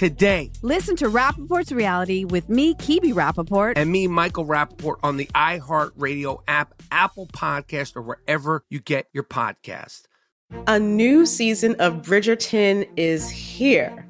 today. Listen to Rapaport's Reality with me, Kebe Rapaport. And me, Michael Rapaport, on the iHeartRadio app, Apple Podcast, or wherever you get your podcast. A new season of Bridgerton is here.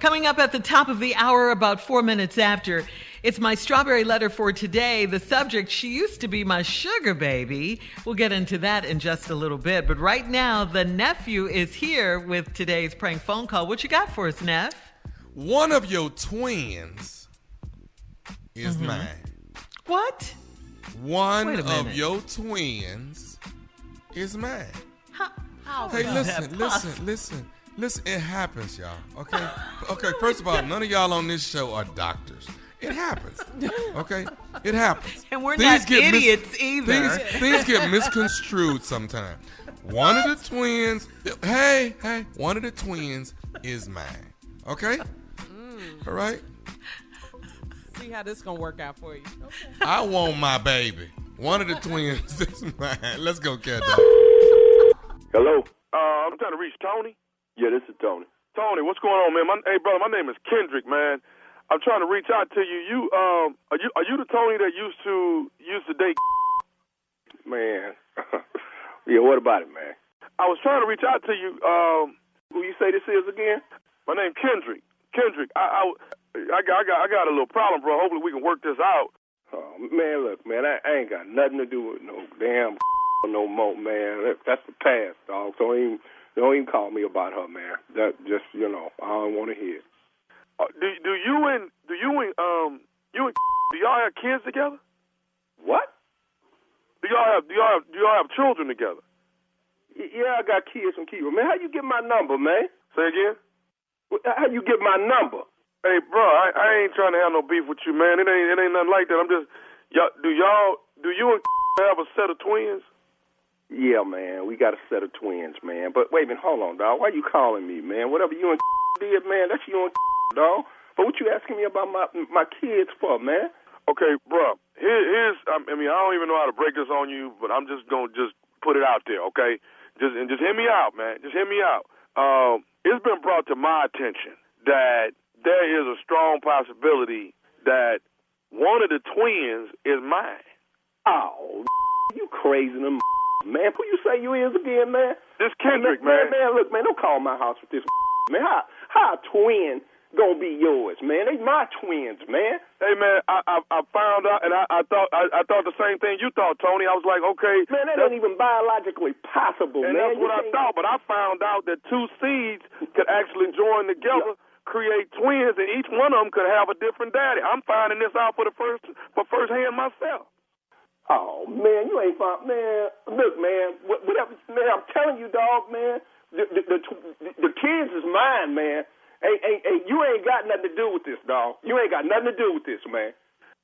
Coming up at the top of the hour, about four minutes after, it's my strawberry letter for today. The subject, she used to be my sugar baby. We'll get into that in just a little bit. But right now, the nephew is here with today's prank phone call. What you got for us, Neff? One of your twins is Mhm. mine. What? One of your twins is mine. How Hey, is listen, listen, listen, listen. It happens, y'all. Okay, okay. First of all, none of y'all on this show are doctors. It happens. Okay, it happens. And we're not get mis- idiots either. Things, things get misconstrued sometimes. One of the twins. Hey, hey. One of the twins is mine. Okay. All right. See how this gonna work out for you. I want my baby. One of the twins is mine. Let's go, cat dog. Hello. Uh, I'm trying to reach Tony. Yeah, this is Tony. Tony, what's going on, man? My, hey, brother, my name is Kendrick, man. I'm trying to reach out to you. You, um, are you are you the Tony that used to used to date? Man, yeah. What about it, man? I was trying to reach out to you. Um, who you say this is again? My name Kendrick. Kendrick. I, I, I got, I got, I got a little problem, bro. Hopefully we can work this out. Oh man, look, man, I, I ain't got nothing to do with no damn no more, man. That, that's the past, dog. Don't even don't even call me about her, man. That just you know, I don't want to hear. Uh, do do you and do you and um you and do y'all have kids together? What? Do y'all have do y'all have do y'all have children together? Yeah, I got kids from Kiva. Man, how you get my number, man? Say again. How you get my number? Hey, bro, I, I ain't trying to have no beef with you, man. It ain't it ain't nothing like that. I'm just y'all. Do y'all do you and have a set of twins? Yeah, man, we got a set of twins, man. But wait a minute, hold on, dog. Why you calling me, man? Whatever you and did, man, that's you and dog. But what you asking me about my my kids for, man? Okay, bro. Here, here's I mean I don't even know how to break this on you, but I'm just gonna just put it out there, okay? Just and just hear me out, man. Just hear me out. Um, it's been brought to my attention that there is a strong possibility that one of the twins is mine. Oh, you crazy them man. Who you say you is again, man? This Kendrick, man. man. Man, look, man, don't call my house with this man. How how a twin gonna be yours, man? They my twins, man. Hey man, I I, I found out, and I, I thought I, I thought the same thing you thought, Tony. I was like, okay, Man, that ain't even biologically possible, and man. that's what I thought. But I found out that two seeds could actually join together, create twins, and each one of them could have a different daddy. I'm finding this out for the first for first hand myself. Oh man, you ain't found man. Look, man, wh- whatever, man. I'm telling you, dog, man. The the the, the, kids is mine, man. Hey, hey, hey, you ain't got nothing to do with this, dog. You ain't got nothing to do with this, man.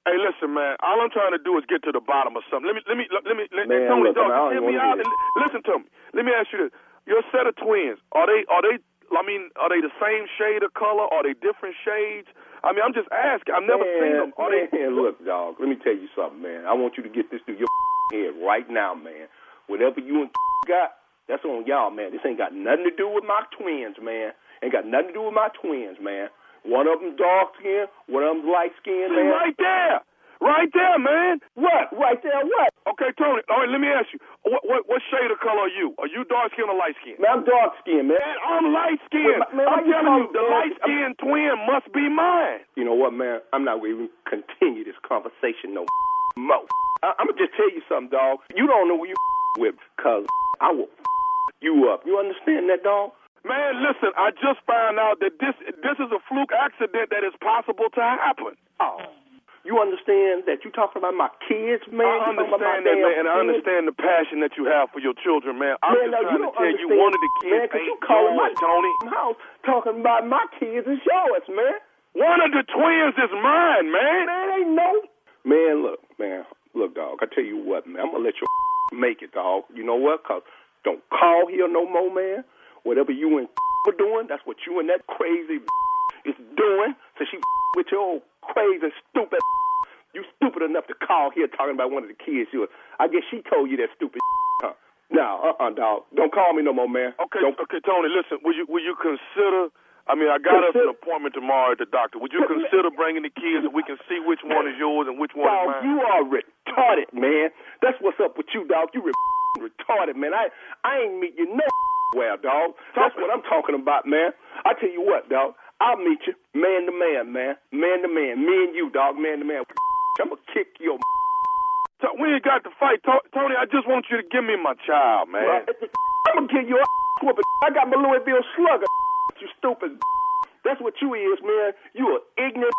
Hey, listen, man. All I'm trying to do is get to the bottom of something. Let me, let me, let me, let, Man, Tony, look, dog, don't hear me out. And listen to me. Let me ask you this: Your set of twins are they, are they? I mean, are they the same shade of color? Are they different shades? I mean, I'm just asking. I've never man, seen them. Are man, they? look, dog. Let me tell you something, man. I want you to get this through your head right now, man. Whatever you and got, that's on y'all, man. This ain't got nothing to do with my twins, man. Ain't got nothing to do with my twins, man. One of them dark skin, one of them light skin, man. right there, right there, man. What? Right there, what? Okay, Tony. All right, let me ask you. What, what, what shade of color are you? Are you dark skinned or light skinned? Man, I'm dark skinned, man. Man, I'm light skinned. Man, I'm telling you, the light skinned twin must be mine. You know what, man? I'm not even continue this conversation no more. I'm gonna just tell you something, dog. You don't know who you with, cause I will you up. You understand that, dog? Man, listen, I just found out that this this is a fluke accident that is possible to happen. Oh. You understand that you talking about my kids, man? I You talking about my understand that, man, and I understand the passion that you have for your children, man. I'm man, just no, trying you to tell you one of the kids man, 'cause you ain't calling my yours, Tony. house talking about my kids is yours, man. One of the twins is mine, man. Man, ain't no. Man, look, man, look, dog. I tell you what, man. I'm gonna let you make it, dog. You know what? Cause don't call here no more, man. Whatever you and were doing, that's what you and that crazy is doing. So she with your old crazy stupid. You stupid enough to call here talking about one of the kids. You, I guess she told you that stupid. Huh? No, uh, uh dog. Don't call me no more, man. Okay, Don't, okay, Tony. Listen, will you will you consider? I mean, I got us an appointment tomorrow at the doctor. Would you consider bringing the kids so we can see which one is yours and which one is Dog, mine? you are retarded, man. That's what's up with you, dog. You re- retarded, man. I I ain't meet you no well, dog. That's what I'm talking about, man. I tell you what, dog. I'll meet you man to man, man. Man to man. Me and you, dog. Man to man. I'm gonna kick your. So we ain't got to fight, To- Tony. I just want you to give me my child, man. I'm gonna give you a whooping. I got my Louisville slugger. You stupid. That's what you is, man. You a ignorant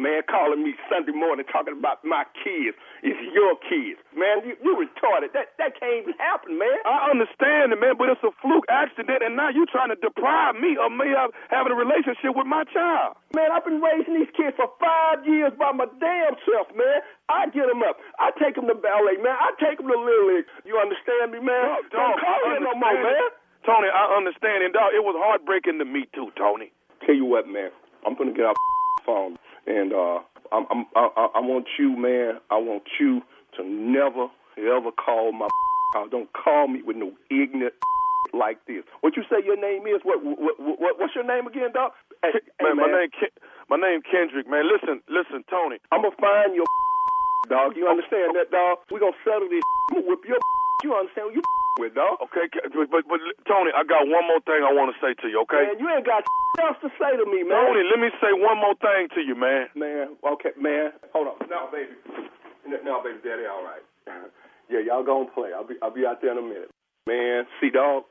man calling me Sunday morning talking about my kids. It's your kids, man. You you retarded. That that can't even happen, man. I understand it, man, but it's a fluke accident, and now you're trying to deprive me of me of having a relationship with my child. Man, I've been raising these kids for five years by my damn self, man. I get them up. I take them to ballet, man. I take them to Little League. You understand me, man? Don't call me no more, man. Tony, I understand, and dog, it was heartbreaking to me too, Tony. Tell you what, man. I'm gonna get off the phone, and uh, I'm, I'm, I, I want you, man. I want you to never ever call my house. Don't call me with no ignorant like this. What you say your name is? What, what, what what's your name again, dog? Hey, Man, hey, my name, Ken- my name Kendrick. Man, listen, listen, Tony. I'm gonna find your dog. You understand that, dog? We gonna settle this. I'm gonna whip your. You understand what you with, dog? Okay, but, but, but Tony, I got one more thing I want to say to you. Okay, Man, you ain't got else to say to me, man. Tony, let me say one more thing to you, man. Man, okay, man. Hold on. Now, baby. Now, baby, daddy, all right. Yeah, y'all gonna play. I'll be I'll be out there in a minute. Man, see dog.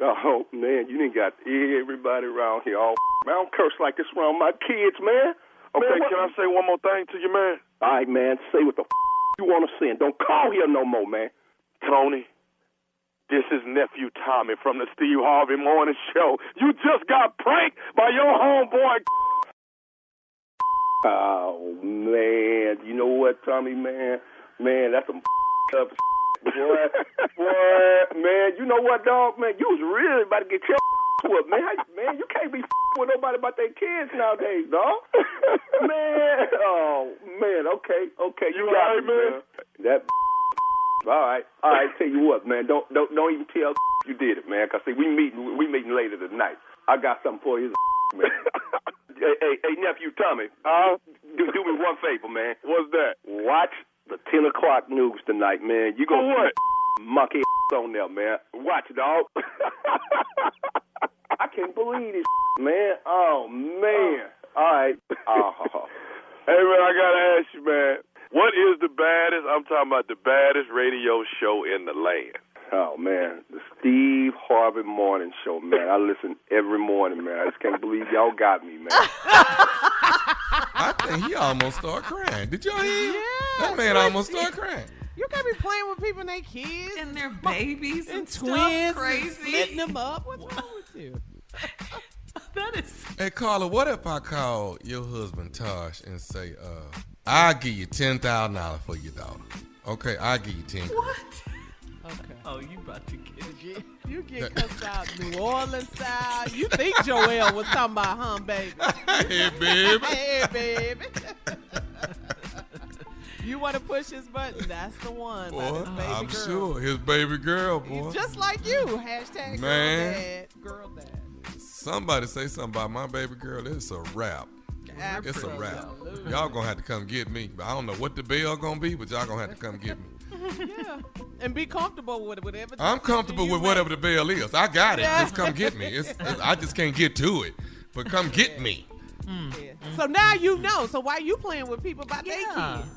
Oh man, you didn't got everybody around here all man, I don't curse like this around my kids, man. Okay, Man, can I say one more thing to you, man? All right, man, say what the f- you wanna say and don't call here no more, man. Tony, this is nephew Tommy from the Steve Harvey Morning Show. You just got pranked by your homeboy. Oh man, you know what, Tommy, man? Man, that's some up boy, boy, man. You know what, dog, man? You was really about to get your whooped, man. How, man, you can't be with nobody about their kids nowadays, dog. man, oh man, okay, okay, you, You got right, me, man. That all right, all right. Tell you what, man. Don't don't don't even tell you did it, man. Cause see, we meeting we meeting later tonight. I got something for you, man. hey, hey, hey, nephew Tommy. Uh, do, do me one favor, man. What's that? Watch the ten o'clock news tonight, man. You gonna what? monkey on there, man. Watch, dog. I can't believe this, man. Oh man. All right. Oh. Hey man, I gotta ask you, man. What is the baddest? I'm talking about the baddest radio show in the land. Oh man, the Steve Harvey Morning Show, man. I listen every morning, man. I just can't believe y'all got me, man. I think he almost started crying. Did y'all hear? him? that man almost started crying. You can't be playing with people and their kids and their babies and, and stuff twins, crazy. and splitting them up. What's wrong with you? that is. Hey Carla, what if I call your husband Tosh and say, uh, I'll give you ten thousand dollars for your daughter. Okay, I'll give you ten. What? Okay. Oh, you about to get it? You get cussed out New Orleans style. You think Joel was talking about hum baby? hey baby. hey baby. you want to push his button? That's the one. Boy, his baby I'm girl. sure his baby girl, boy. Just like you. Hashtag Man. girl dad. Girl dad. Somebody say something about my baby girl. It's a wrap. It's a wrap. Y'all gonna have to come get me. But I don't know what the bill gonna be, but y'all gonna have to come get me. Yeah. And be comfortable with whatever. I'm comfortable with make. whatever the bill is. I got it. Yeah. Just come get me. It's, it's- I just can't get to it, but come get me Yeah. Mm. So now you know. So why you playing with people about Yeah. their kids?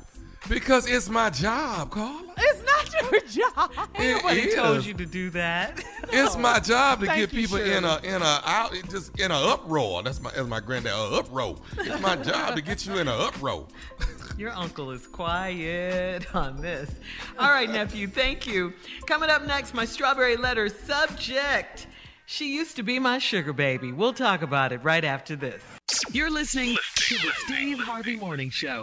Because it's my job, Carla. It's not your job. It Nobody told you to do that. It's my job to get you, people in a in a out just in a uproar. That's my as my granddad a uproar. It's my job to get you in a uproar. Your uncle is quiet on this. All right, nephew, thank you. Coming up next, my strawberry letter subject. She used to be my sugar baby. We'll talk about it right after this. You're listening to the Steve Harvey Morning Show.